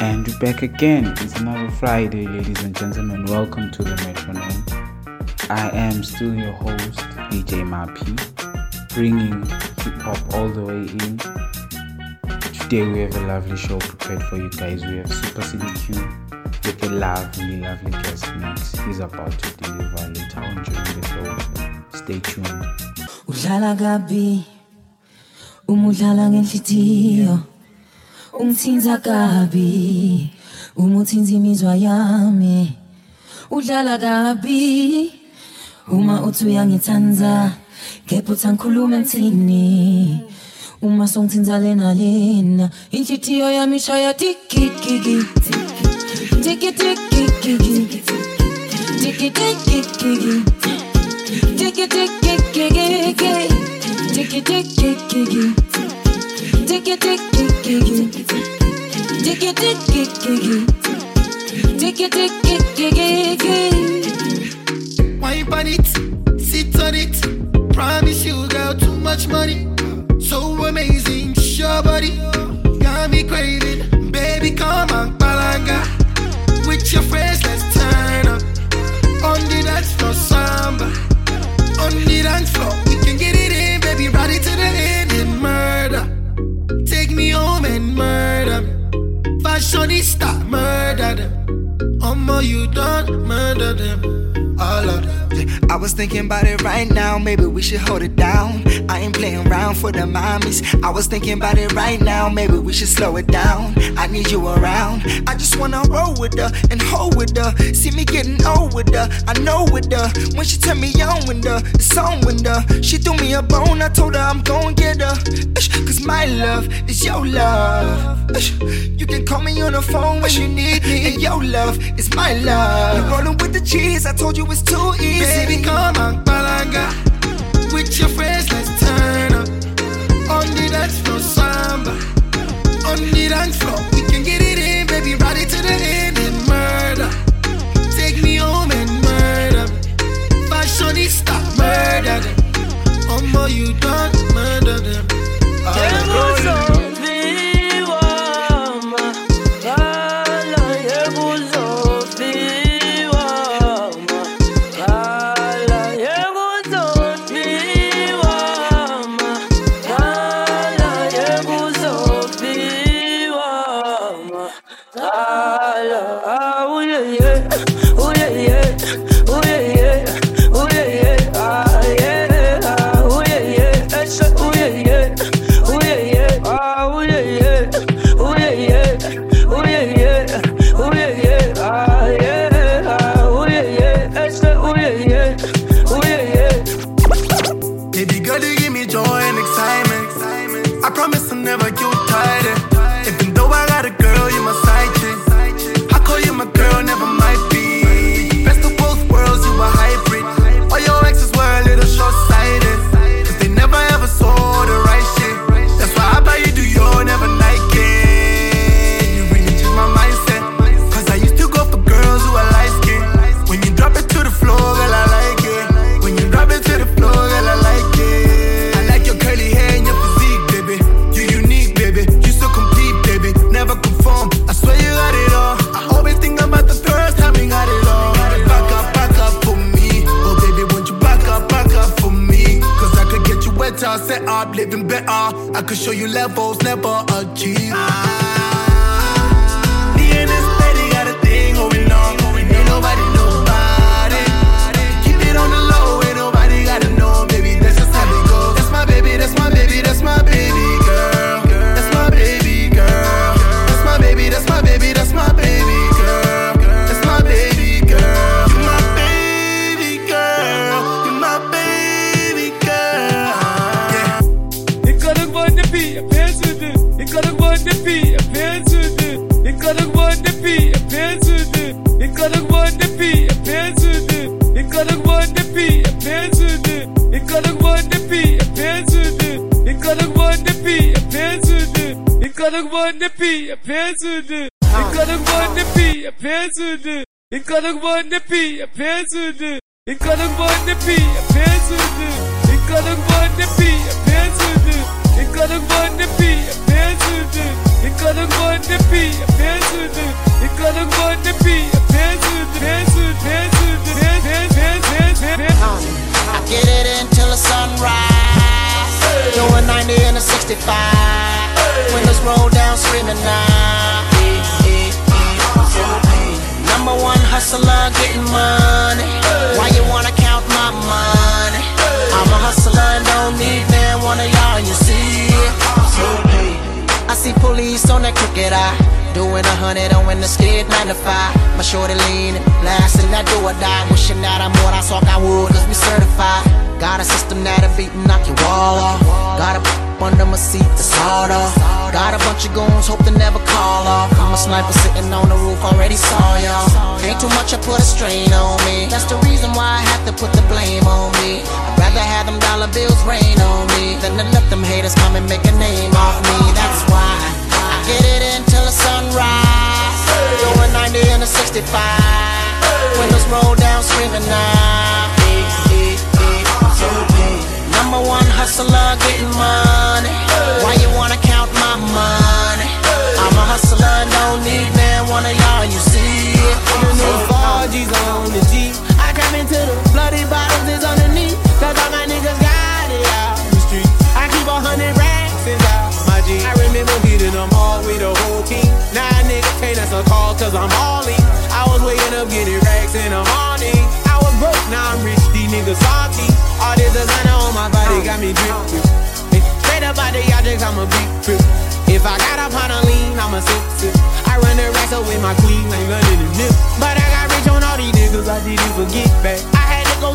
And we're back again. It's another Friday, ladies and gentlemen. Welcome to the Metronome. I am still your host, DJ Mapi, bringing hip hop all the way in. Today we have a lovely show prepared for you guys. We have Super CDQ with a lovely, lovely guest mix. He's about to deliver later on during the show. Stay tuned. Ungithinta kabi uma uthinta imizwa yami udlala kabi. Uma uthi uyangithanza kepha uthi angikhulume ngithini uma songithinta lena lena inhlitiyo yami ishaya tikikiki tikikiki tikikiki Tiki tiki floor, samba. On the dance floor, we can get it in, baby, ride it to the end. Take me home and murder. me. Fashionista, murder them. Omo, you done murder them. All of them. I was thinking about it right now, maybe we should hold it down. I ain't playing around for the mommies. I was thinking about it right now, maybe we should slow it down. I need you around. I just wanna roll with her and hold with her. See me getting old with her, I know with her. When she tell me on with her, it's on with her. She threw me a bone, I told her I'm gon' get her. Cause my love is your love. You can call me on the phone when you need me. And your love is my love. You're rolling with the cheese, I told you it's too easy. Baby, come on, balanga. With your friends, let's turn up. On the dance floor, samba. On the dance floor, we can get it in, baby. Ride it to the end and murder. Take me home and murder. me. Fashionista, murder them. Omo, you done murder them. All of Number one hustler, getting money. Why you wanna count my money? I'm a hustler and don't need man, one of y'all, you see. I see police on that crooked eye. Doing a hundred on when the skid nine to five. My shorty leaning, blasting that do or die. Wishing that I'm what I saw I would, cause we certified. Got a system that'll beat and knock your wall off. Got a under my seat sawed off. Got a bunch of goons, hope to never call off. I'm a sniper sitting on the roof, already saw y'all. Ain't too much, I put a strain on me. That's the reason why I have to put the blame on me. I'd rather have them dollar bills rain on me than to let them haters come and make a name off me. That's why I get it until the sunrise. Doing 90 in a 65. Windows roll down, screaming now. Number one hustler, getting money. Why you wanna count my money? I'm a hustler, don't need man, one of y'all, you see it. The new 4G's on the G. I come into the bloody bottoms is underneath. Cause all my niggas got it out the street. I keep a hundred racks inside my G. I remember hitting them all with the whole team. Now a nigga can't answer call cause I'm balling. I was waking up getting racks in morning. Objects, I'm a big trip. If I got up on a lean, I'm a sip, sip. I run the racks up with my queen, like London and Nip. But I got rich on all these niggas, I didn't forget back.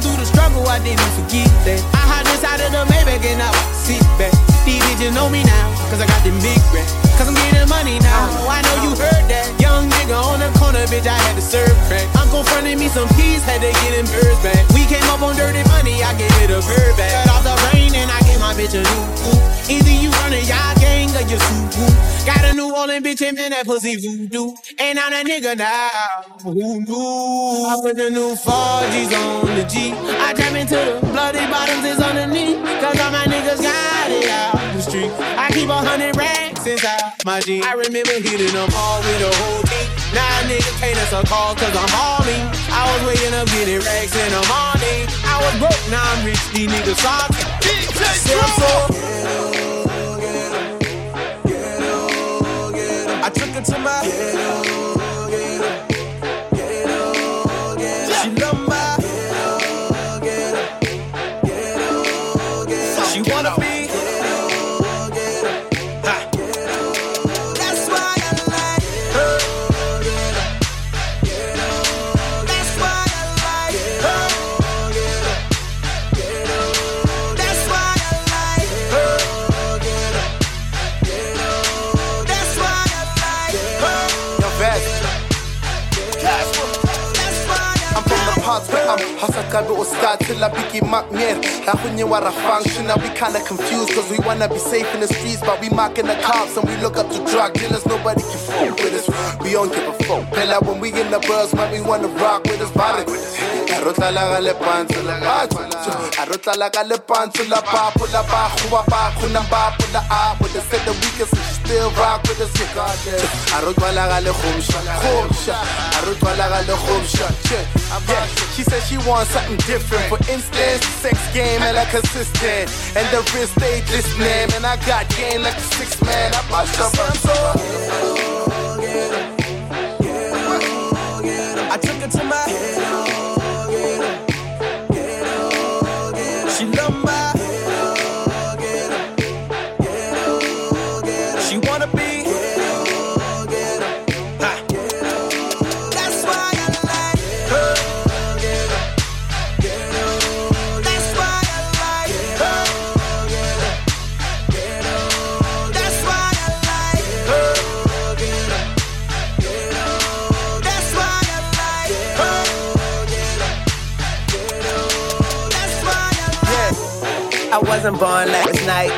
Through the struggle, I didn't forget that. I hide inside of the Maybach and I sit back. These bitches know me now, cause I got them big racks. Cause I'm getting money now, I know you heard that. Young nigga on the corner, bitch, I had to serve crack. Uncle fronted me some peas, had to get them birds back. We came up on dirty money, I gave it a bird back. Cut off the rain and I gave my bitch a new whoop. Either you running y'all gang or you whoop. Got a New Orleans bitch and man, that pussy voodoo. And I'm that nigga now. Who knew? I put the new 4G's on the G. I jump into the bloody bottoms is underneath. Cause all my niggas got it out the street. I keep a hundred racks inside my jeans. I remember hitting them all with the whole team. Now a nigga can't answer call cause I'm hauling. I was waking up getting racks in the morning. I was broke, now I'm rich, these niggas salty. Still I'm so I took her to my I'm Hasakabe or start till I begin mark mir Like when you are a function now we kinda confused Cause we wanna be safe in the streets But we mocking the cops and we look up to drug dealers Nobody can fuck with us. We don't give a fuck. Pella when we in the buzz man we wanna rock with us Body Arotlala ga le pantso la batho Arotlala ga le pantso la papo la ba Kuba ba kuna ba pula a With the said the weakest and she still rock with us yeah, she said she wants something different. For instance, sex game and like consistent. And the wrist stay listening And I got game like a six man. I bust up I took her to my She I wasn't born last night.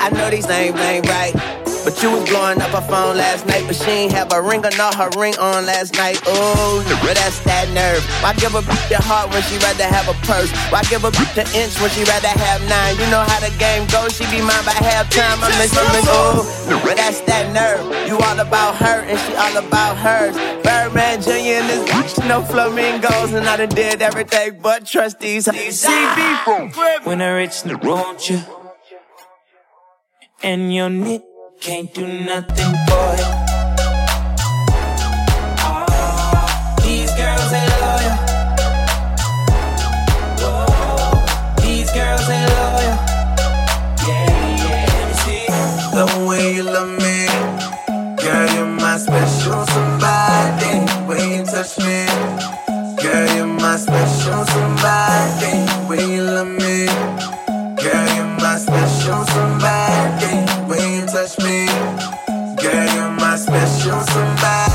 I know these names ain't right. But you was blowing up her phone last night, but she ain't have a ring or not her ring on last night. Oh, but that's that nerve. Why give a bitch a heart when she rather have a purse? Why give a bitch an inch when she rather have nine? You know how the game goes, she be mine by halftime. I'm missing, oh, but that's that nerve. You all about her and she all about hers. Birdman Jr. and this bitch, no flamingos, and I done did everything but trust these. CB When I reach the road, you and your knit can't do nothing. Oh, these girls ain't loyal. Whoa, these girls ain't loyal. Yeah, yeah, The way you love me, girl, you're my special somebody. When you touch me, girl, you're my special somebody. Somebody.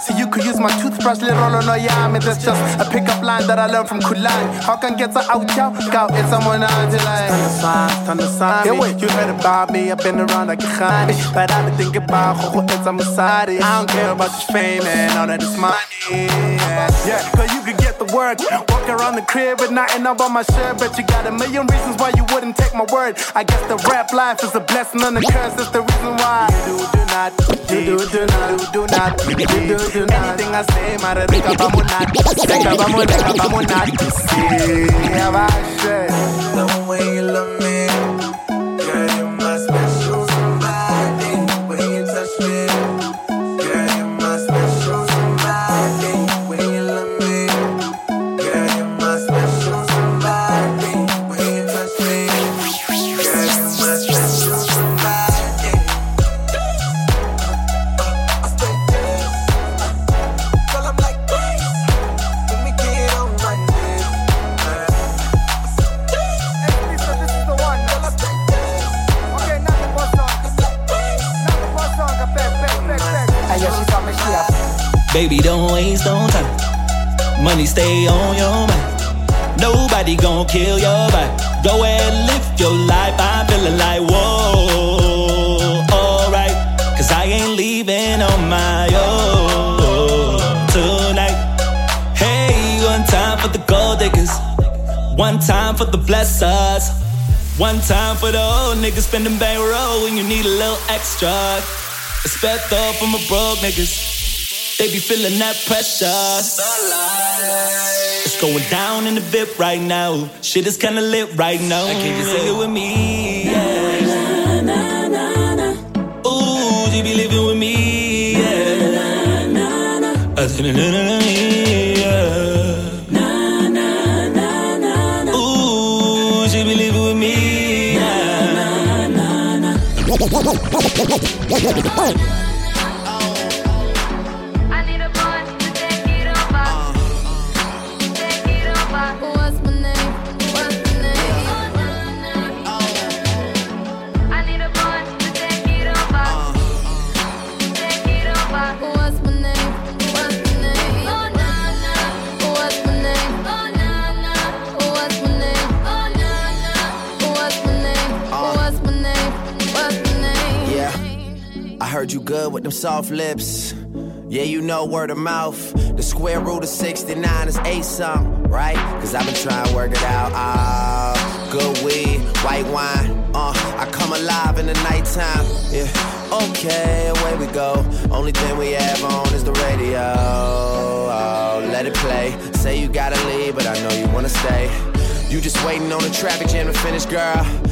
So you could use my toothbrush, little on no yami. That's just a pickup line that I learned from Kulani. How can get her out, yo? Go, it's someone on the line. Stand aside, stand aside. Yeah, you heard about me, I've been around like a khani. But I've been thinking about who it's a Masadi. I don't care about your fame and all that is money. Yeah, yeah, cause you could get the work. Walk around the crib with nothing up on my shirt. But you got a million reasons why you wouldn't take my word. I guess the rap life is a blessing and a curse. That's the reason why. You do, do not, you do, do not, you do not, you do, do not. Anything I say, me, think about me not. See, have I said. The way you love me, stay on your mind. Nobody gon' kill your vibe. Go and live your life. I'm feeling like, whoa, alright. Cause I ain't leaving on my own tonight. Hey, one time for the gold diggers. One time for the blessers. One time for the old niggas spending bankroll when you need a little extra. Expect up from a broke niggas. They be feeling that pressure. It's going down in the VIP right now. Shit is kinda lit right now. I Can you sing it with me? Yeah. Ooh, you be living with me. Yeah. Uh, yeah. Ooh, she be living with me. Yeah. I good with them soft lips. Yeah, you know word of mouth. The square root of 69 is eight something, right? Cause I've been trying to work it out. Ah, good weed, white wine. Uh, I come alive in the nighttime. Yeah, okay, away we go. Only thing we have on is the radio. Oh, let it play. Say you gotta leave, but I know you wanna stay. You just waiting on the traffic jam to finish, girl.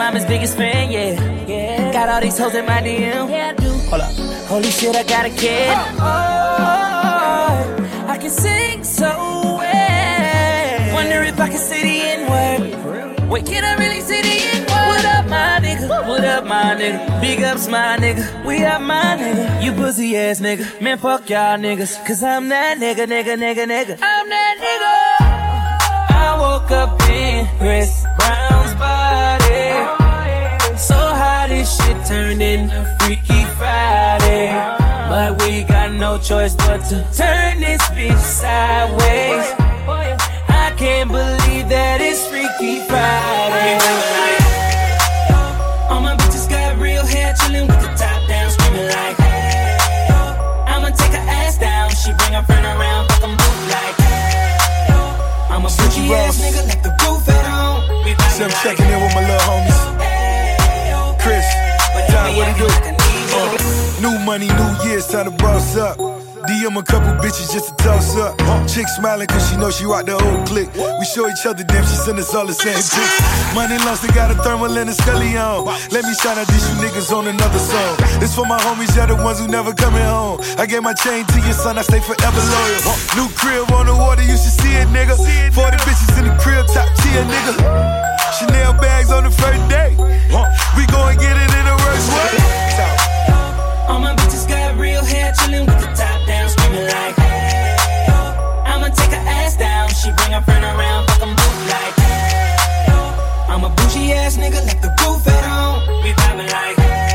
I'm his biggest fan, yeah. Yeah. Got all these hoes in my DM. Yeah, I do. Hold up. Holy shit, I got a kid. Oh, oh, oh, oh, I can sing so well. Wonder if I can say the N word. Wait, can I really say the N word? What up, my nigga? What up, my nigga? Big ups, my nigga. We up, my nigga. You pussy ass nigga. Man, fuck y'all niggas. Cause I'm that nigga, nigga, nigga, nigga. I'm that nigga. I woke up in Chris shit into Freaky Friday. But we got no choice but to turn this bitch sideways. I can't believe that it's Freaky Friday. Chick smiling cause she know she rock the old clique. We show each other damn, she send us all the same pics. Money lost, they got a thermal and a scully on. Let me shout out these you niggas on another song. It's for my homies, yeah, the ones who never coming home. I gave my chain to your son, I stay forever loyal. New crib on the water, you should see it, nigga. 40 bitches in the crib, top tier, nigga. Chanel bags on the first day. We gon' get it in the worst way. All my bitches got real hair, chillin' with the top down, screaming like, her friend around, fuck 'em both like, hey, I'm a bougie ass nigga, like the roof at home. We vibing like, hey,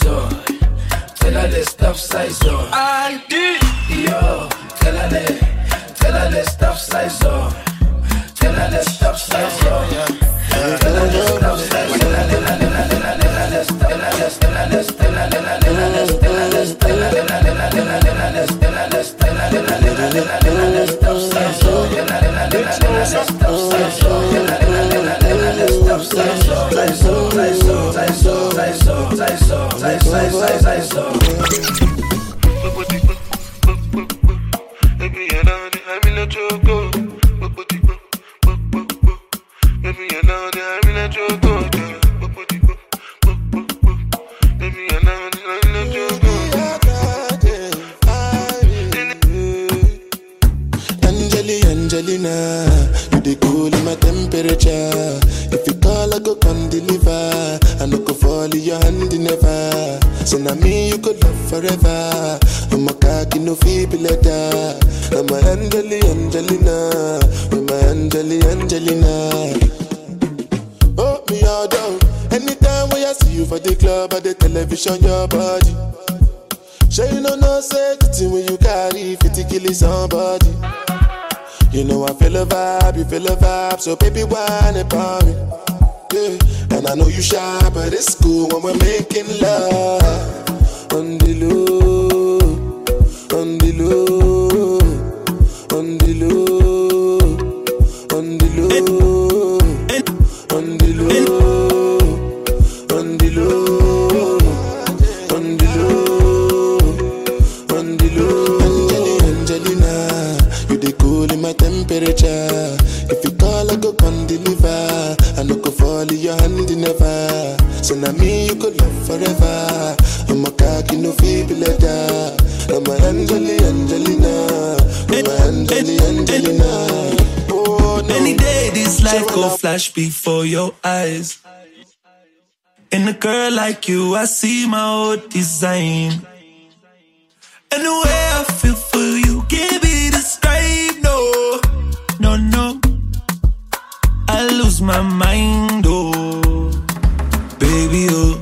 size up. Tell her the stuff size up. I did. Yo, tell her that. Tell her the stuff size up. Tell her the stuff size up. Tell her the stuff size up. Tell her the stuff size up. say, say, say, say so. before your eyes. In a girl like you, I see my whole design. And the way I feel for you, can't be described. No, no, no. I lose my mind, oh. Baby, oh.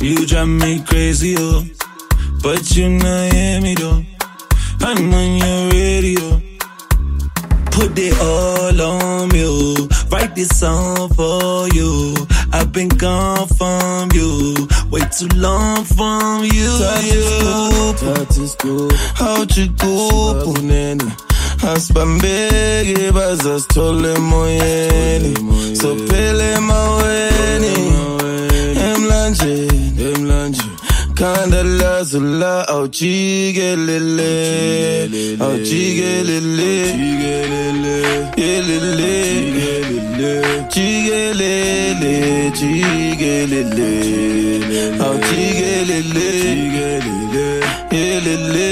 You drive me crazy, oh. But you not hear me, though. I'm on your radio. Put it all on me, oh. Write this song for you. I've been gone from you, way too long from you. Tatiscoop, hauchikupu nene asibambeke bazasithole emoyeni. Sophele maweni emlanjeni. Emlanjeni khanda lazo la awujikelele awujikelele yelele jikelele jikelele awujikelele yelele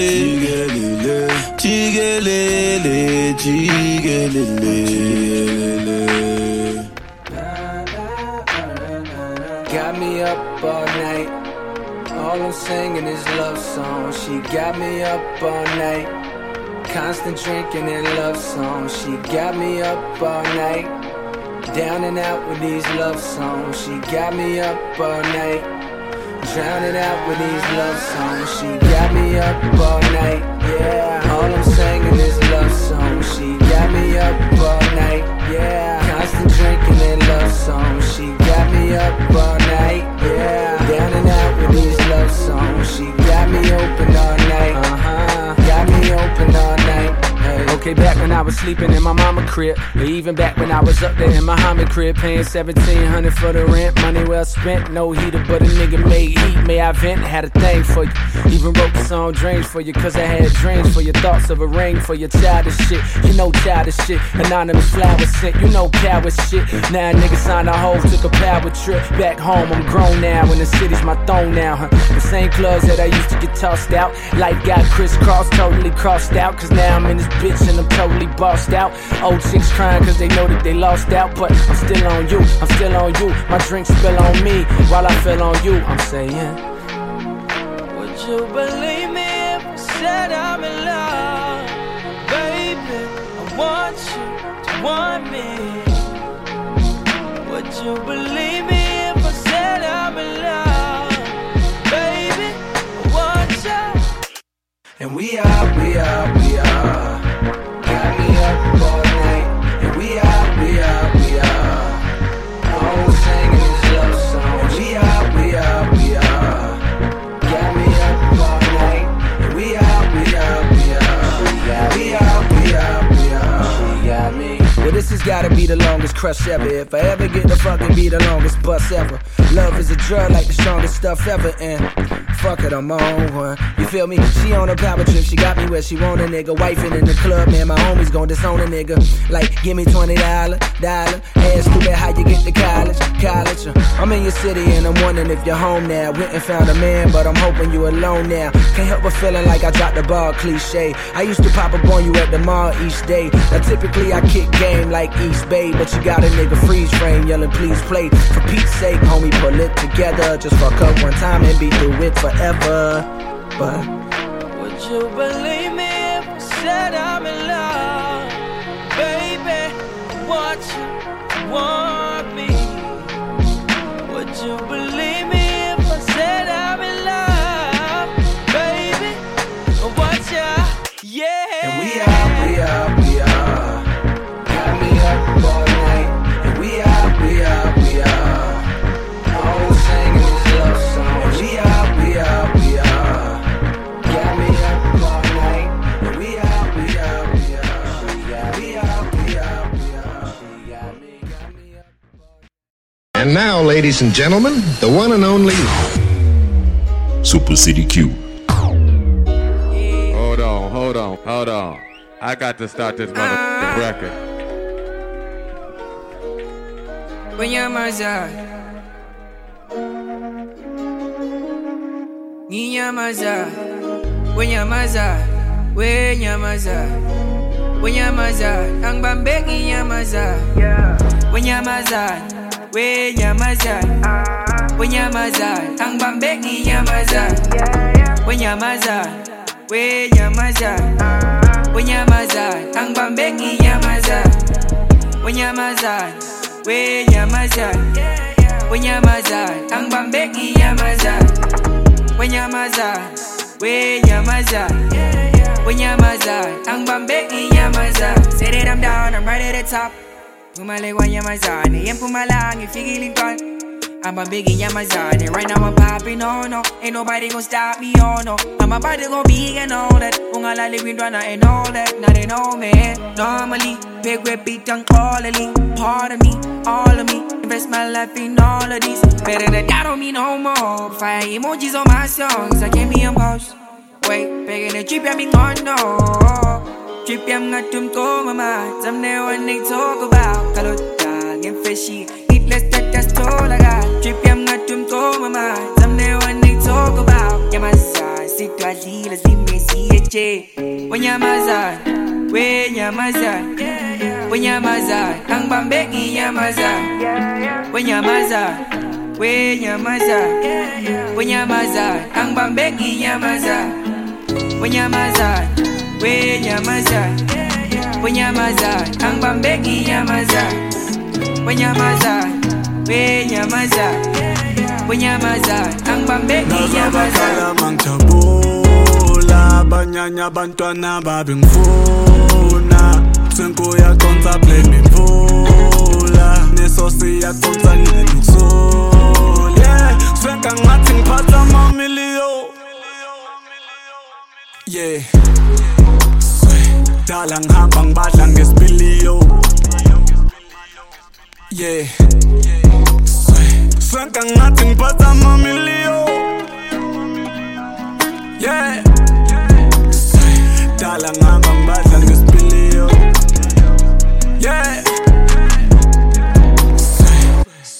jikelele jikelele Got me up all night. All I'm singing is love songs. She got me up all night. Constant drinking and love songs. She got me up all night. Down and out with these love songs. She got me up all night. Drowning out with these love songs. She got me up all night. Yeah. All I'm singing is love songs. She got me up night. Yeah. Constant drinking and love songs. She got me up all night. Yeah. Down and out with these love songs. She got me open all night. Uh huh. Got me open all night. Okay, back when I was sleeping in my mama crib, or even back when I was up there in my Muhammad crib, paying seventeen hundred for the rent, money well spent, no heater, but a nigga made heat. May I vent? Had a thing for you. Even wrote the song Dreams for you, cause I had dreams for your thoughts of a ring for your childish shit. You know childish shit. Anonymous flowers sent, you know coward shit. Now niggas signed a hoe, took a power trip. Back home, I'm grown now, and the city's my throne now, huh? The same clubs that I used to get tossed out. Life got crisscrossed, totally crossed out, cause now I'm in this bitch and I'm totally bossed out. Old chicks crying cause they know that they lost out, but I'm still on you, I'm still on you. My drink spill on me while I fell on you. I'm saying, Would you believe me if I said I'm in love? Baby, I want you to want me. Would you believe me if I said I'm in love? Baby, I want you. and we are, we are, we are. This has gotta be the longest crush ever. If I ever get to fucking be the longest bus ever. Love is a drug like the strongest stuff ever. And fuck it, I'm on one. You feel me? She on a power trip. She got me where she want a nigga. Wifing in the club, man. My homies gon' disown a nigga. Like, give me $20, dollar. Ass stupid, how you get to college? College. uh, I'm in your city and I'm wondering if you're home now. Went and found a man, but I'm hoping you alone now. Can't help but feeling like I dropped the ball, cliche. I used to pop up on you at the mall each day. Now typically I kick game like East Bay, but you got a nigga freeze frame yelling, please play. For Pete's sake, homie, pull it together. Just fuck up one time and be through it forever. But Would you believe me if I said I'm in love? Baby, want you want And now, ladies and gentlemen, the one and only Super City Q. Hold on, hold on, hold on. I got to start this motherfucking record. Wenyamaza Ninyamaza Wenyamaza Wenyamaza Wenyamaza Angbambe nginyamaza Wenyamaza Wenyamaza Wenyamaza Angbambe nginyamaza Wenyamaza Wenyamaza Wenyamaza Angbambe nginyamaza Wenyamaza Wenyamaza Wenyamaza Angbambe nginyamaza Wenyamaza Wenyamaza Unyamaza, ang bambeki nyamaza. Say that I'm down, I'm right at the top. Pumalegwa nyamazane, yan pumalang, ifigilin kon. I'm a big in Yamazane. Right now I'm popping on, no. Ain't nobody gonna stop me, oh no. I'm about to go big and all that. Ungala living runner and all that. Now they know me. Normally, big whip beat on quality. Part of me, all of me. Invest my life in all of these. Better than that don't mean no more. Fire emojis on my songs. I can't be a boss. Wait, begging the trip, I'm on no. Trip, I'm not tum to mama. Some there when they talk about. Kalota, get fishy. Eat less that that's all I got. Trip, I'm not tum to mama. Some there when they talk about. Yamaza, sit to a deal, as we may see a J. When Yamaza, when Yamaza. When Yamaza, ang bambeki Yamaza. When Yamaza, when Yamaza. When Yamaza, ang bambeki Yamaza. Wenyamaza, wenyamaza, wenyamaza, ang bambeki nyamaza. Wenyamaza, wenyamaza, wenyamaza, ang bambeki nyamaza. Nazwakala mangijabula Banyanya abantwana babi ngifuna Senkuyaconsa blame imvula Neso siyaconsa ngenukusola Yeah, swenka ngathi ngiphatha amamiliyo Yeah Swe, Dala ngihamba ngibadla ngesipiliyo Yeah. Swe, Swenka ngathi ngiphatha amamiliyo Yeah. Swe, Dala ngihamba ngibadla ngesipiliyo Yeah.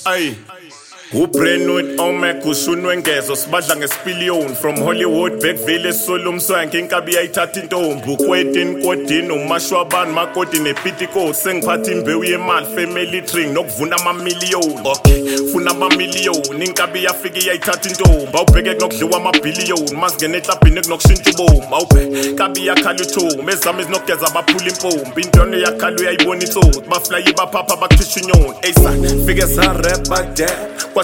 Ay uBrenwood Omek ushunwengezo sibadla ngesipiliyoni. From Hollywood Beckville esolo umswanke inkabi yayithatha intombi. Ukwetini kodini umashwabani makoti nepitiko sengiphatha imbewu yemali family tree nokuvuna amamiliyoni. Okay funa amamiliyoni. Inkabi yafike yayithatha intombi. Awubheke kunokudliwa amabhiliyoni. Mazingena eklabhini kunokushintsha ubomi awubhe kabi yakhala uthomi ezami ezinokugeza baphula impombi intwana yakhala uyayibona itsotsi baflayi baphapha bakuthisha inyoni. Eysan fike zarep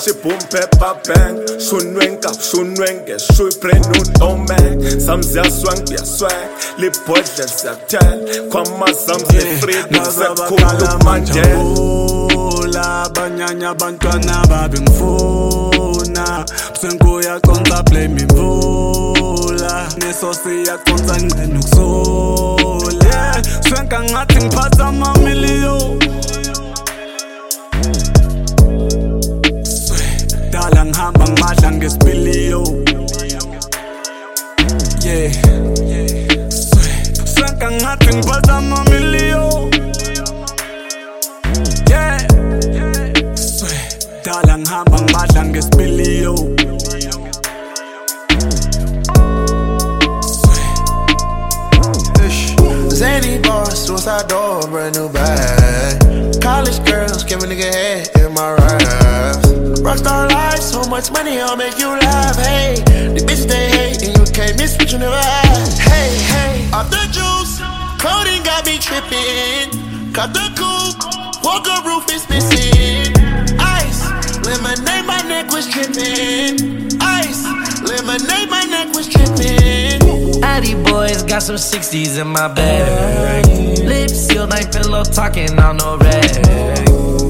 back kwashe boom pepper bang shunwenka shunwenge shuy brenut omek samziyaswang biyaswang libhodle siyakuthela kwamazam zefredi eh, sekukhulu mandela ngiyajabula banyanya abantwana babi ngifuna senkuyaconsa blame imvula neso siyaconsa ngenukusola Yeah, swenka ngathi ngiphatha amamiliyo ngihamba ngibadla ngesipiliyo Yeah. Swe, swenka ngathi ngiphatha amamiliyo Yeah. Dala ngihamba ngibadla ngesipiliyo Zany boss, suicide door, brand new bag. College girls, give a nigga head in my raps. Rockstar life, so much money, I'll make you laugh. Hey, the bitches they hate, and you can't miss what you never had. Hey, hey, off the juice, clothing got me tripping. Cut the coupe, walker roof is missing. Ice, lemonade, my neck was tripping. Ice, lemonade, my neck was tripping. Addy boys got some 60s in my bag. Lips sealed, ain't pillow talking on no rag.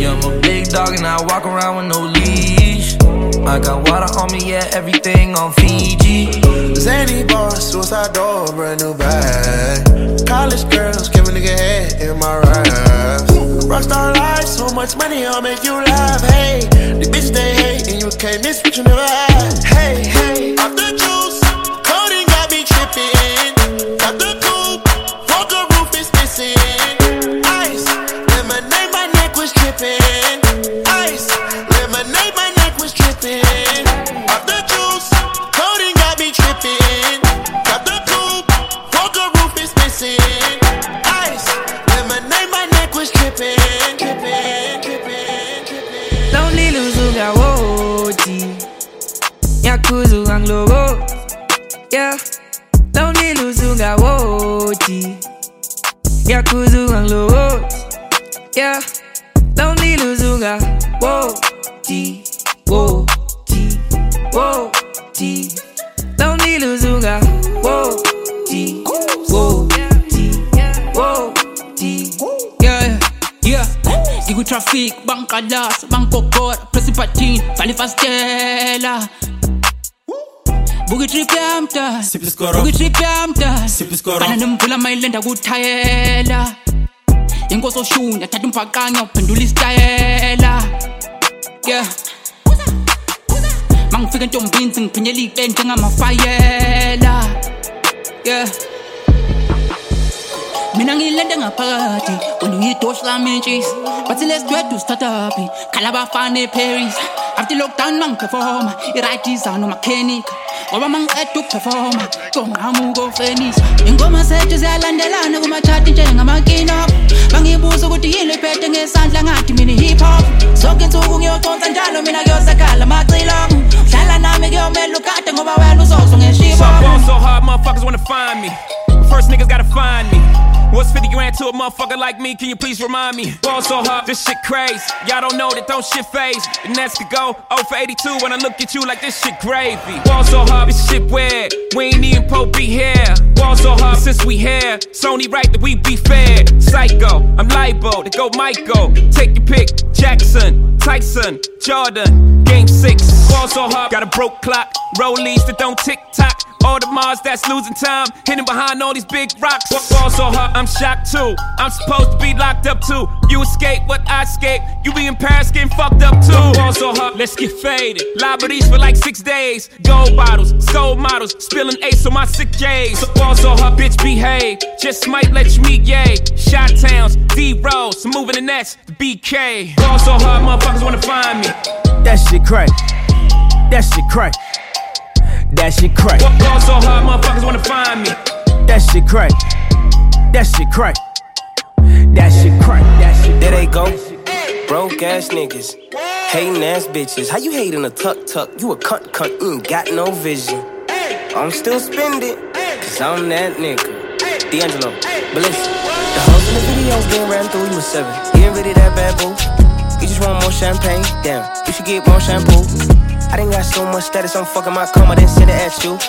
Yeah, I'm a big dog and I walk around with no leash. I got water on me, yeah, everything on Fiji. Zany boss, suicide door, brand new bag. College girls, give a nigga head in my raps. Rockstar life, so much money, I'll make you laugh. Hey, the bitch they hate, and you can't miss what you never had. Hey, hey, off the buka itrip yamda fana nemvula mayilenda kuthayela inkosi oshuni athatha umbhaqanya uphendula isitayela. Yeah. Mangifika entombini singiphinyela iy'kle njengamafayela. Yeah. Mina ngiyilente ngaphakathi wena uyidoshi lami intshisi bathi lesidwedwe usithathaphi khala abafana eparis. After lockdown mangiphefoma irayidizano makhenika ngoba mangiqeda ukuphefoma konqamuko ofenisa ingoma zethu ziyalandelana kumachati njengamakinop bangibuza ukuthi yini iphethe ngesandla ngathi mina i-hip hop zonke insuku ngiyoconsa njalo mina kuyosakhala macilomo dlala nami kuyomela ukade ngoba wena uzozwa ngeshibo. First niggas gotta find me. What's 50 grand to a motherfucker like me? Can you please remind me? Ball so hard, this shit crazy. Y'all don't know that don't shit phase. The Nets could go 0 for 82 when I look at you like this shit gravy. Ball so hard, this shit weird. We ain't even pro be here. Ball so hard since we here. It's only right that we be fair. Psycho, I'm libo to go Michael. Take your pick. Jackson, Tyson, Jordan. Game six. Ball so hard, got a broke clock. Rollies that don't tick tock. Audemars that's losing time, hidden behind all these big rocks. Ball so hard, I'm shocked too. I'm supposed to be locked up too. You escape what I escape. You be in Paris getting fucked up too. Ball so hard, let's get faded. Liberties for like six days. Gold bottles, soul models, spilling ace on my sick days. So ball so hard, bitch behave. Just might let you meet yay. Chi-Town's, D rolls, moving the nets, BK. Ball so hard, motherfuckers wanna find me. That shit crack. That shit crack. That shit crack. Ball so hard, motherfuckers wanna find me. That shit crack. That shit crack. That shit crack. That shit There they go. Broke ass niggas. Hating ass bitches. How you hating a tuck tuck? You a cunt cunt. You ain't got no vision. I'm still spending. Cause I'm that nigga. D'Angelo. But listen. The hoes in the videos getting ran through. You was seven. You ain't really that bad, boo. You just want more champagne? Damn. You should get more shampoo. I done got so much status. I'm fucking my comma. Then send it at you.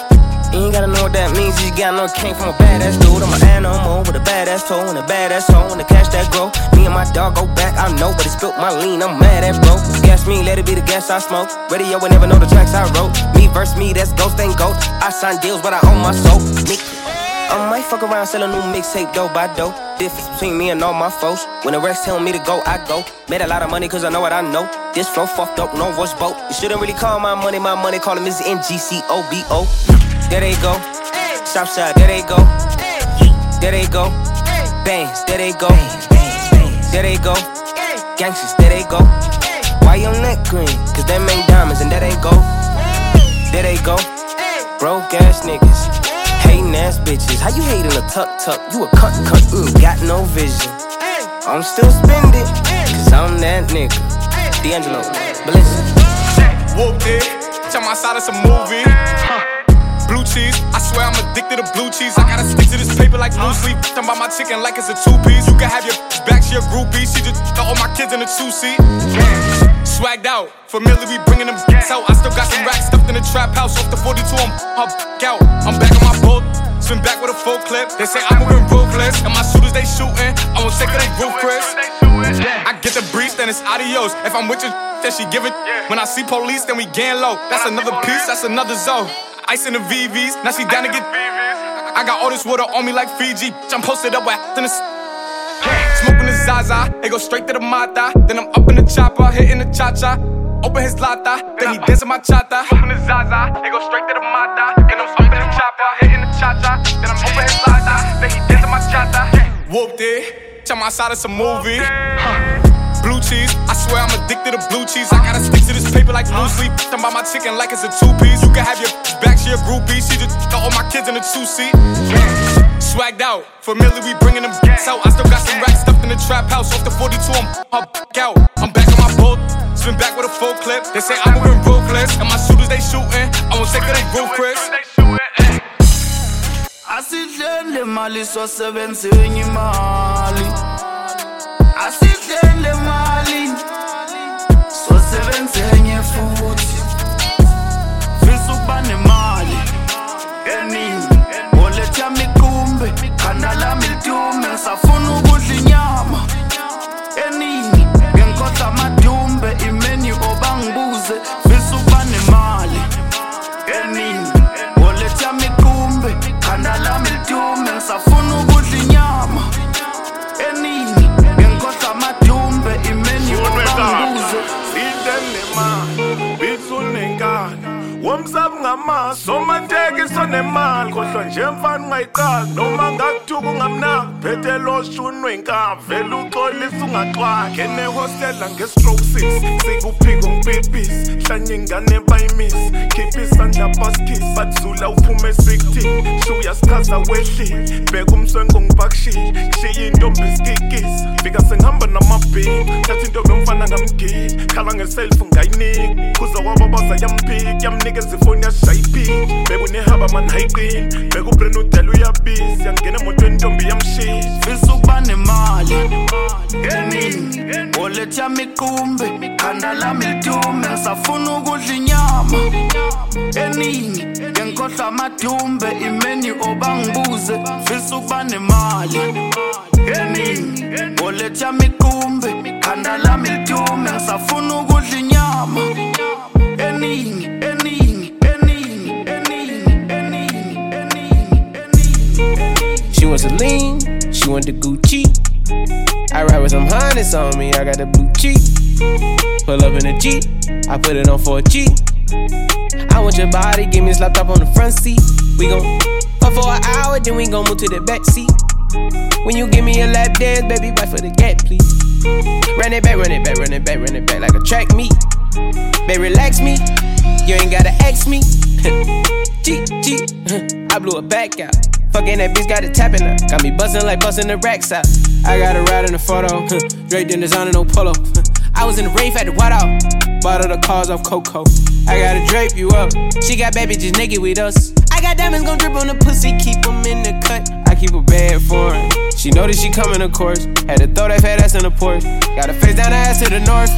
You ain't gotta know what that means. You gotta know it came from a badass dude. I'm an animal with a badass toe and a badass hoe and the cash that grow. Me and my dog go back, I know, but it spilt my lean. I'm mad at bro. Gas me, let it be the gas I smoke. Radio will never know the tracks I wrote. Me versus me, that's ghost ain't goat. I sign deals, but I own my soul. Nick. I might fuck around, sell a new mixtape dough by dough. Difference between me and all my foes. When the rest tell me to go, I go. Made a lot of money cause I know what I know. This flow fucked up, no voice boat. You shouldn't really call my money my money, call him Mr. NGCOBO. There they go. Southside, there they go. There they go. Bangs, there they go. There they go. Gangsters, there they go. Why your neck green? Cause them ain't diamonds and that ain't gold. There they go. Broke ass niggas. Hating ass bitches. How you hating a tuck tuck? You a cunt cunt. You ain't got no vision. I'm still spending. Cause I'm that nigga. D'Angelo. But listen. Whooped it. Tell my side of some movie. Huh. Blue cheese, I swear I'm addicted to blue cheese. I gotta stick to this paper like blue sleep. Talking about my chicken like it's a two piece. You can have your back, she a groupie. She just got all my kids in a two seat. Swagged out, familiar, we bringing them out. I still got some racks stuffed in the trap house. Off the 42, I'm up, out. I'm back on my boat. Spin back with a full clip. They say I'm moving ruthless. And my shooters, they shooting. I won't take it, they Chris. I get the breeze, then it's adios. If I'm with you, then she give it. When I see police, then we gang low. That's another piece, that's another zone. Ice in the VVs, now she down to get. I got all this water on me like Fiji. I'm posted up at in the. Zaza, it go straight to the Mata. Then I'm up in the chopper, hitting the cha cha. Open his lata, then he dancing my chata. Open the Zaza, it go straight to the Mata. Then I'm up in the chopper, hitting the cha cha. Then I'm open his lata, then he dancing my chata. Whooped it, tell my side it's a movie. Huh. Blue cheese, I swear I'm addicted to blue cheese. I gotta stick to this paper like blue sleep. Talking about my chicken like it's a two piece. You can have your back, she a groupie. She just all my kids in a two seat. Swagged out, familiar, we bringing them out. I still got some racks stuffed in the trap house. Off the 42, I'm out. I'm back on my boat. Spin back with a full clip. They say I'm moving ruthless. And my shooters, they shooting. I won't take it, they roof, Chris. asidlele mali sosebenzenye imali asidlele nalami litiume ngisafuna ukudla inyama eningi ngenkosi sonemali khohlwa nje mfana ungayiqali noma ngakuthuka ungamnaki phethe loshuni wenkabi vele uxolisa ungaxwakhe enehostela nge-stroke six sikuphiko ngipipisi hlanye ingane miss. Khipha isandla basket bathula uphume e-60 shuya sichaza wehli bheka umswenko ngibakushiye kushiye intombi isikikisa fika sengihamba namabhiki thatha intombi yomfana ngamgiyi khala ngeselfu ngayinika kuza kwabo baza yamphika yamnikeza ifoni yashaya iphiki bheka unehaba mani hayiqini bheka ubren udala uyabisi. Yangena emotweni intombi yamshiya fisa ukuba nemali. Emini oletha miqumbe khanda lami litume. Ngisafuna ukudla inyama. Eningi ngenkhohlwa amadumbe imeni obangibuze fisa ukuba nemali eningi woletha mikumbe khanda lami ngisafuna ukudla inyama eningi eningi eningi eningi She wants a lean, she want the Gucci. I ride with some harness on me, I got the blue cheek. Pull up in a Jeep, I put it on for a G. I want your body, give me slapped up on the front seat. We gon' fuck for an hour, then we gon' move to the back seat. When you give me a lap dance, baby, bite for the gap, please. Run it back, run it back, run it back, run it back like a track meet. Baby, relax me, you ain't gotta ask me. G, G, I blew a back out. Fucking that bitch got it tapping her. Got me bustin' like bustin' the racks out. I got a ride in the photo. Draped in designer, no polo. I was in the rave at the White Out. Her the cars off Coco. I gotta drape you up. She got baby just naked with us. I got diamonds gon' drip on the pussy, keep 'em in the cut. I keep a bad for her. She know that she coming, of course. Had to throw that fat ass in the porch. Got her face down, her ass to the north.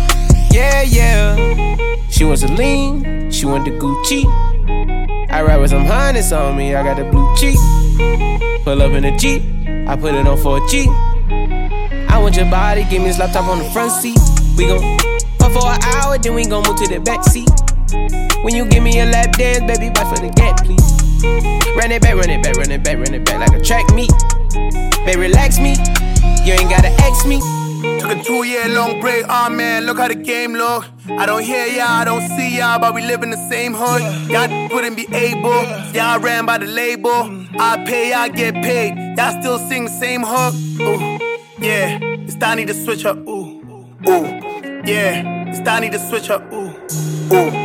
Yeah, yeah. She wants a lean, she want the Gucci. I ride with some harness on me, I got the blue cheek. Pull up in a Jeep, I put it on for a G. I want your body, give me this laptop on the front seat. We gon' fuck for an hour, then we gon' move to the back seat. When you give me a lap dance, baby, bite for the gap, please. Run it back, run it back, run it back, run it back like a track meet. Baby, relax me, you ain't gotta ask me. Took a two year long break, oh man, look how the game look. I don't hear y'all, I don't see y'all, but we live in the same hood. Y'all wouldn't be able, y'all ran by the label. I pay, y'all get paid, y'all still sing the same hook. Ooh, yeah, it's time to switch up. Ooh, ooh, yeah, it's time to switch up. Ooh, ooh,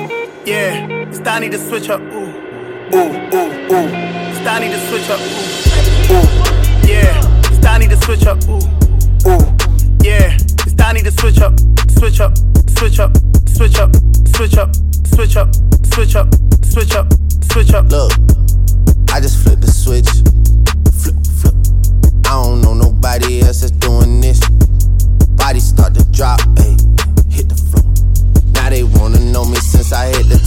yeah, it's time to switch up. Ooh, ooh, ooh, ooh. It's time to switch up. Ooh, ooh. Yeah, it's time to switch up. Ooh, ooh. Yeah, it's time to switch up. Switch up, switch up, switch up, switch up, switch up, switch up, switch up, switch up. Look, I just flipped the switch. Flip, flip. I don't know nobody else that's doing this. Body start to drop, ayy. Hit the floor. Now they wanna know me since I hit the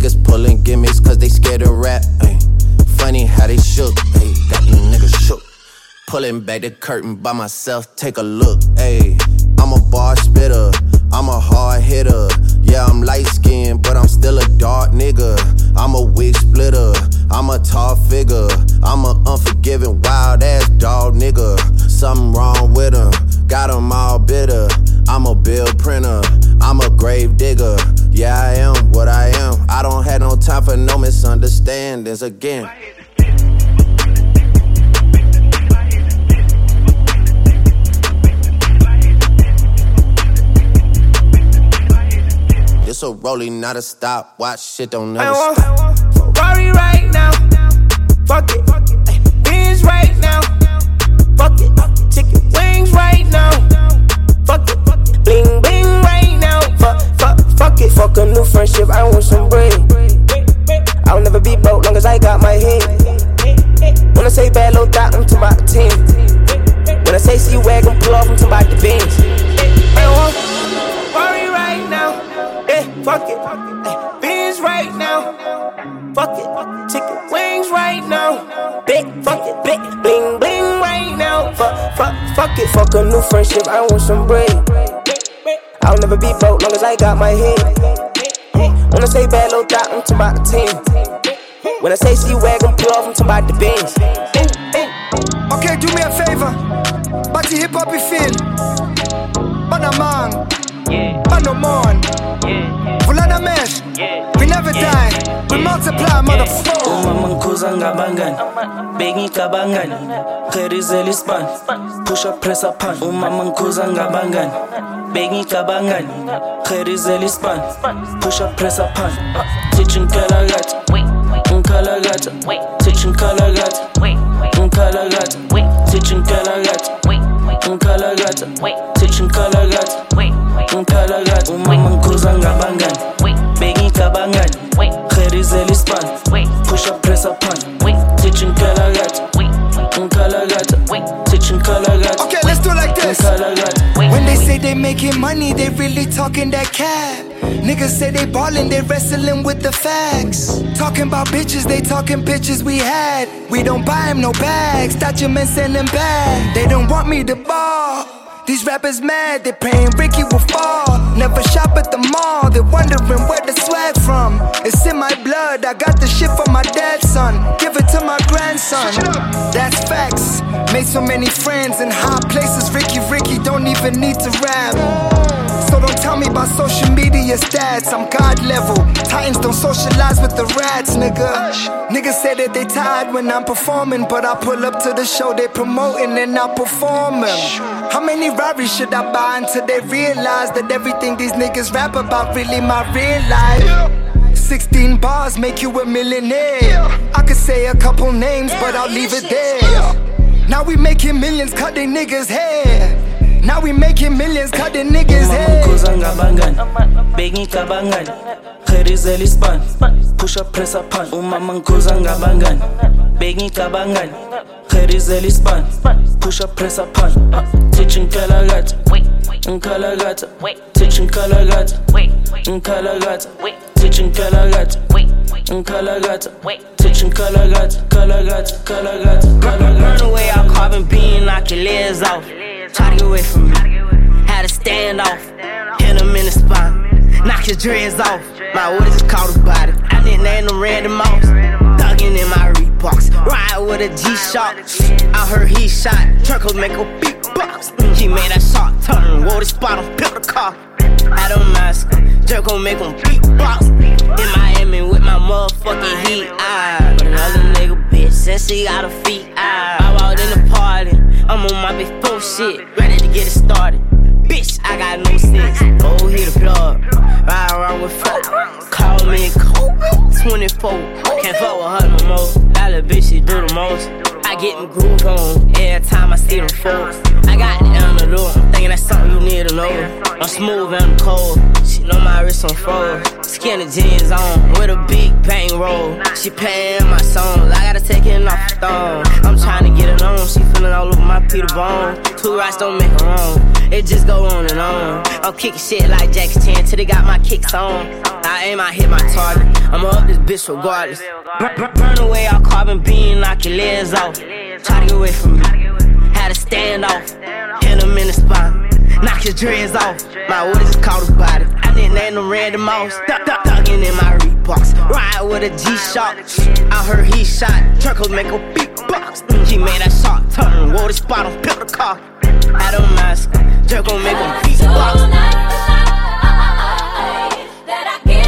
Niggas pulling gimmicks cause they scared to rap. ay. Funny how they shook, ay, got niggas shook. Pulling back the curtain by myself, take a look, ayy. I'm a bar spitter, I'm a hard hitter. Yeah, I'm light skinned, but I'm still a dark nigga. I'm a wig splitter, I'm a tall figure. I'm a unforgiving, wild ass dog nigga. Something wrong with him, got him all bitter. I'm a bill printer, I'm a grave digger. Yeah, I am what I am. I don't have no time for no misunderstandings again. This a rolling, not a stop. Watch shit don't I never want stop. Ferrari right now. Fuck it. Benz right now. Fuck it. Fuck a new friendship. I want some bread. I'll never be broke long as I got my head. When I say bad low dot, I'm talking about the team. When I say see wagon, pull off, I'm talking about the Benz. Okay, do me a favor. Bati hip hop you feel. Banamang. Banomon. Vulana mesh. We never die. We multiply, motherfucker. umama ngikhuza ngabangani bengicabangani gerizela ispan push up press up pan. Umama ngikhuza ngabangani bengicabangani gerizela ispan push up press up pan. Teaching kalakatha ngikhalakatha teaching kalakatha ngikhalakatha teaching kalakatha ngikhalakatha teaching kalakatha ngikhalakatha umama ngikhuza ngabangani bengicabangani gerizela ispan push up press up pan teaching kalakatha ngikhalakatha teaching kalakatha Okay, let's do like this. When they say they making money, they really talking that cap. Niggas say they ballin', they wrestling with the facts. Talking about bitches, they talking pictures we had. We don't buy them no bags, documents send them back. They don't want me to ball. These rappers mad, they praying Ricky will fall. Never shop at the mall, they're wondering where the swag from. It's in my blood, I got the shit from my dad's son. Give it to my grandson. That's facts. Made so many friends in high places, Ricky Ricky don't even need to rap. So don't tell me about social media stats, I'm God level. Titans don't socialize with the rats, nigga. Niggas say that they tired when I'm performing, but I pull up to the show they promoting and I perform 'em. How many Rarries should I buy until they realize that everything these niggas rap about really my real life? 16 bars make you a millionaire. I could say a couple names, but I'll leave it there. Now we making millions, cut they niggas' hair. Now we making millions, cut the niggas' umama hair. ngikhuza ngabangani? Bengicabangani gerizela ispan push up press up pan umama ngikhuza ngabangani? Bengicabangani? Gerizela ispan push up press up pan uh, teaching kalakatha ngikhalakatha teaching kalakatha ngikhalakatha teaching kalakatha ngikhalakatha teaching kalakatha kalakatha kalakatha Burn away our carbon beam, knock your legs off. Try to get away from me. Had a standoff, hit him in the spine. Knock his dreads off. My orders just caught a body. I didn't name them random mouse. Thuggin' in my Reeboks. Ride with a G Shock. I heard he shot. Turkle make a beatbox. He made that shot turn. Wore the spot on built the car. Had a mask. Jerk gon' make him beatbox. In Miami with my motherfucking heat. Ah, but another nigga bitch says she got her feet. Ah, I walked in the party. I'm on my big four shit. Ready to get it started. Bitch, I got no sense. Oh, hit the plug. Ride around with folk. Call me a coke. 24. Can't fuck with her no more. That little bitch, she do the most. I get them groove on every time I see them folks. I got the. I'm thinking that's something you need to know. I'm smooth and I'm cold. She know my wrist on froze. Skinny jeans on with a big bang roll. She paying my songs. I gotta take it off the thong. I'm trying to get it on. She feeling all over my Peter Bone. Two rights don't make her wrong. It just go on and on. I'm kicking shit like Jackie Chan till they got my kicks on. I aim, I hit my target. I'ma up this bitch regardless. Burn, burn, away our carbon beam, knock your legs off. Try to get away from me. Had a standoff, hit him in the spine. Knock his dreads off. My orders just caught a body. I didn't name them random duck, ducking in my Reeboks. Ride with a G Shock. I heard he shot. Turkle make a big beatbox. He made that shot turn. Wore the spot on, built the car. Had a mask. Jerk gon' make him beatbox. that I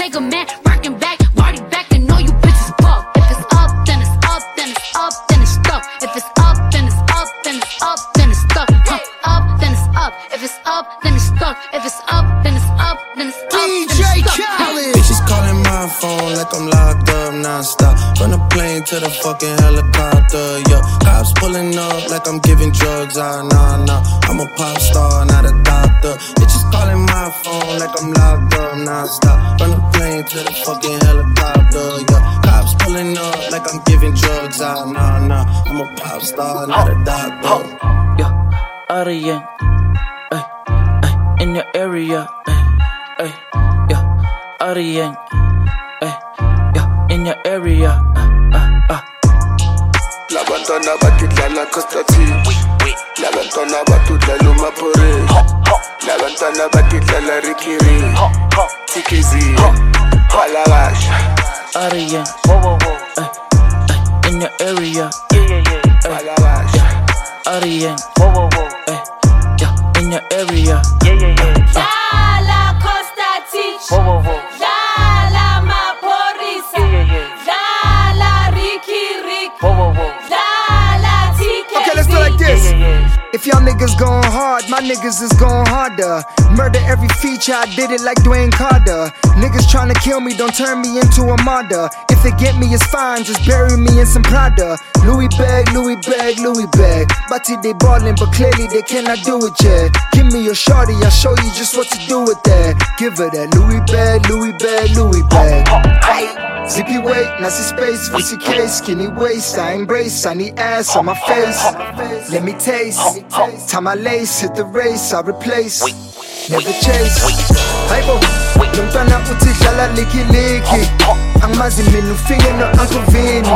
Take a man, out of young, ay, yeah, in your area, uh, uh, uh. labantwana batidlala costative labantwana batudlala umaporage labantwana batidlala rikiri tkz walakasha out of young, ay, ay, in your area, ay, yeah, out of young, ay, yeah, in your area, uh, Dlala Costa Teach. Dlala If y'all niggas going hard, my niggas is going harder. Murder every feature, I did it like Dwayne Carter. Niggas tryna kill me, don't turn me into a martyr. If they get me, it's fine, just bury me in some Prada. Louis bag, Louis bag, Louis bag. Bati they ballin', but clearly they cannot do it yet. Give me your shorty, I'll show you just what to do with that. Give her that Louis bag, Louis bag, Louis bag. Zippy weight, Nazi space, case, skinny waist. I embrace, need ass on my face. Let me taste. Time my lace, hit the race, I replace. Never chase. Hayibo, lo mntwana uthi dlala likiliki angimazi mina ufike no-uncle vini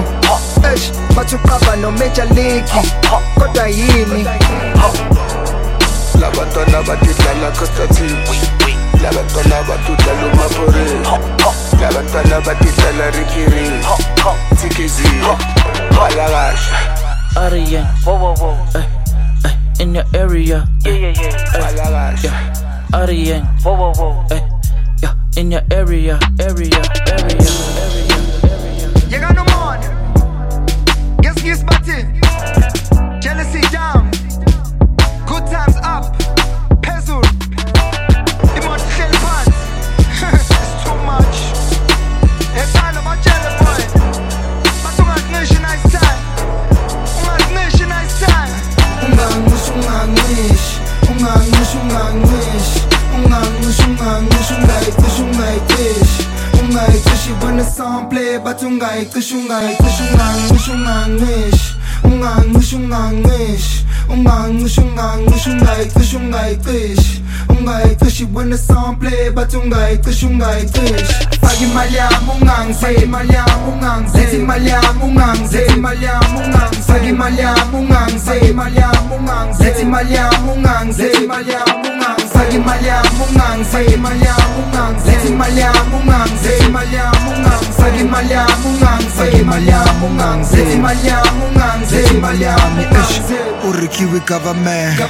esh bathi uqaba no-major league kodwa yini labantwana batidlala costative labantwana batudlala umaporage labantwana batidlala rikiri tkz walakasha out in your area, ay, ay, yeah, out of young, ay, yeah, in your area, area, area, area. Ungangishi. Ungangishi, ungangishi. Ungayitishi, ungayitishi. Ungayitishi when the song play. But ungayitishi, ungayitishi. Ungangishi, ungangishi. Ungangishi, ungangishi. Ungangishi, ungangishi. Ungayitishi, ungayitishi. Ungayitishi when the song play. But ungayitishi, ungayitishi. Faki imali yami ungangizeli imali yami ungangizeli Lethi imali yami ungangizeli imali yami ungangizeli Faki imali yami ungangizeli imali yami ungangizeli Lethi imali yami ungangizeli imali yami ungangizeli Faki imali yami ungangizeli imali yami ungangizeli Lethi imali yami ungangizeli imali yami ungangizeli Faki imali yami ungangizeli imali yami ungangizeli Lethi imali yami ungangizeli imali yami ungangizeli urikiwe government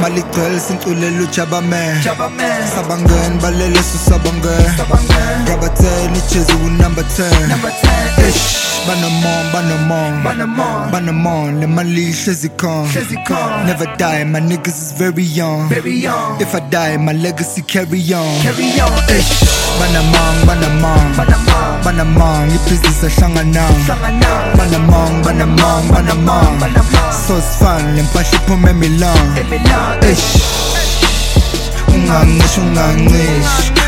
maligcwele sinculela ujabaman sabangeni balele susabangeni rabatheni ichezi unumber 10 ish banomon banomon banomon le mali ihlezi khona never die my niggas is very young. Very young. If i die my legacy carry on. Carry on, ish Banamon, banamong banamong banamong ibhizinisi ahlangananga banamong banamong banamong so sifan le mpahla iphume emilong ish I nicht und nein nicht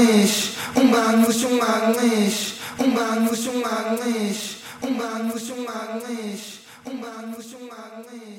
English, humanos, humanos, humanos, humanos, humanos, humanos, humanos, humanos.